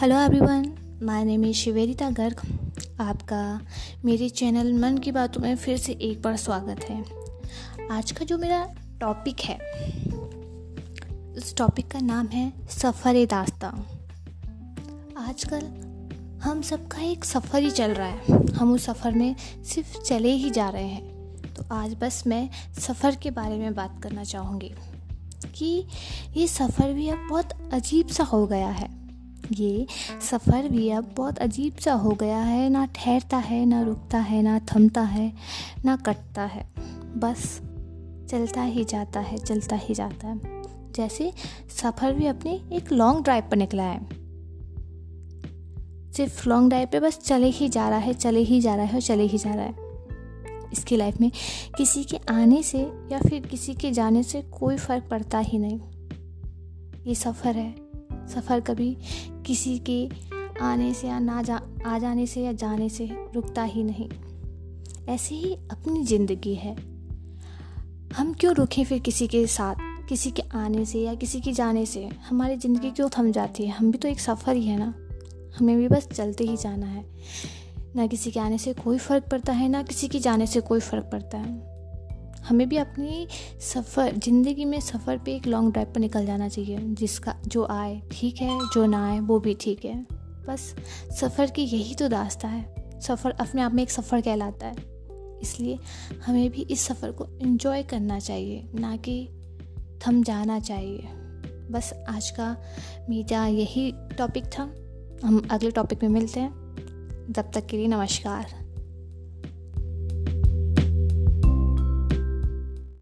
Hello everyone my name is Shiverita Garg आपका मेरे channel मन की बातों में फिर से एक बार स्वागत है। आज का जो मेरा टॉपिक है उस टॉपिक का नाम है सफ़र दास्ता। आजकल हम सबका एक सफ़र ही चल रहा है। हम उस सफ़र में सिर्फ़ चले ही जा रहे हैं। तो आज बस मैं सफ़र के बारे में बात करना चाहूँगी कि ये सफ़र भी अब बहुत अजीब सा हो गया है। ये सफ़र भी अब बहुत अजीब सा हो गया है। ना ठहरता है, ना रुकता है, ना थमता है, ना कटता है। बस चलता ही जाता है, चलता ही जाता है। जैसे सफ़र भी अपने एक लॉन्ग ड्राइव पर निकला है। सिर्फ़ लॉन्ग ड्राइव पे बस चले ही जा रहा है, चले ही जा रहा है और चले ही जा रहा है। इसकी लाइफ में किसी के आने से या फिर किसी के जाने से कोई फ़र्क पड़ता ही नहीं। ये सफ़र है। सफ़र कभी किसी के आने से या ना जा, आ जाने से या जाने से रुकता ही नहीं। ऐसे ही अपनी ज़िंदगी है। हम क्यों रुकें फिर किसी के साथ, किसी के आने से या किसी के जाने से? हमारी ज़िंदगी क्यों थम जाती है? हम भी तो एक सफ़र ही है ना। हमें भी बस चलते ही जाना है। ना किसी के आने से कोई फ़र्क पड़ता है, ना किसी के जाने से कोई फ़र्क पड़ता है। हमें भी अपनी सफ़र, ज़िंदगी में सफ़र पे एक लॉन्ग ड्राइव पर निकल जाना चाहिए, जिसका, जो आए ठीक है, जो ना आए वो भी ठीक है। बस सफ़र की यही तो दास्ता है। सफ़र अपने आप में एक सफ़र कहलाता है। इसलिए हमें भी इस सफ़र को इन्जॉय करना चाहिए, ना कि थम जाना चाहिए। बस आज का मेरा यही टॉपिक था। हम अगले टॉपिक में मिलते हैं। तब तक के लिए नमस्कार।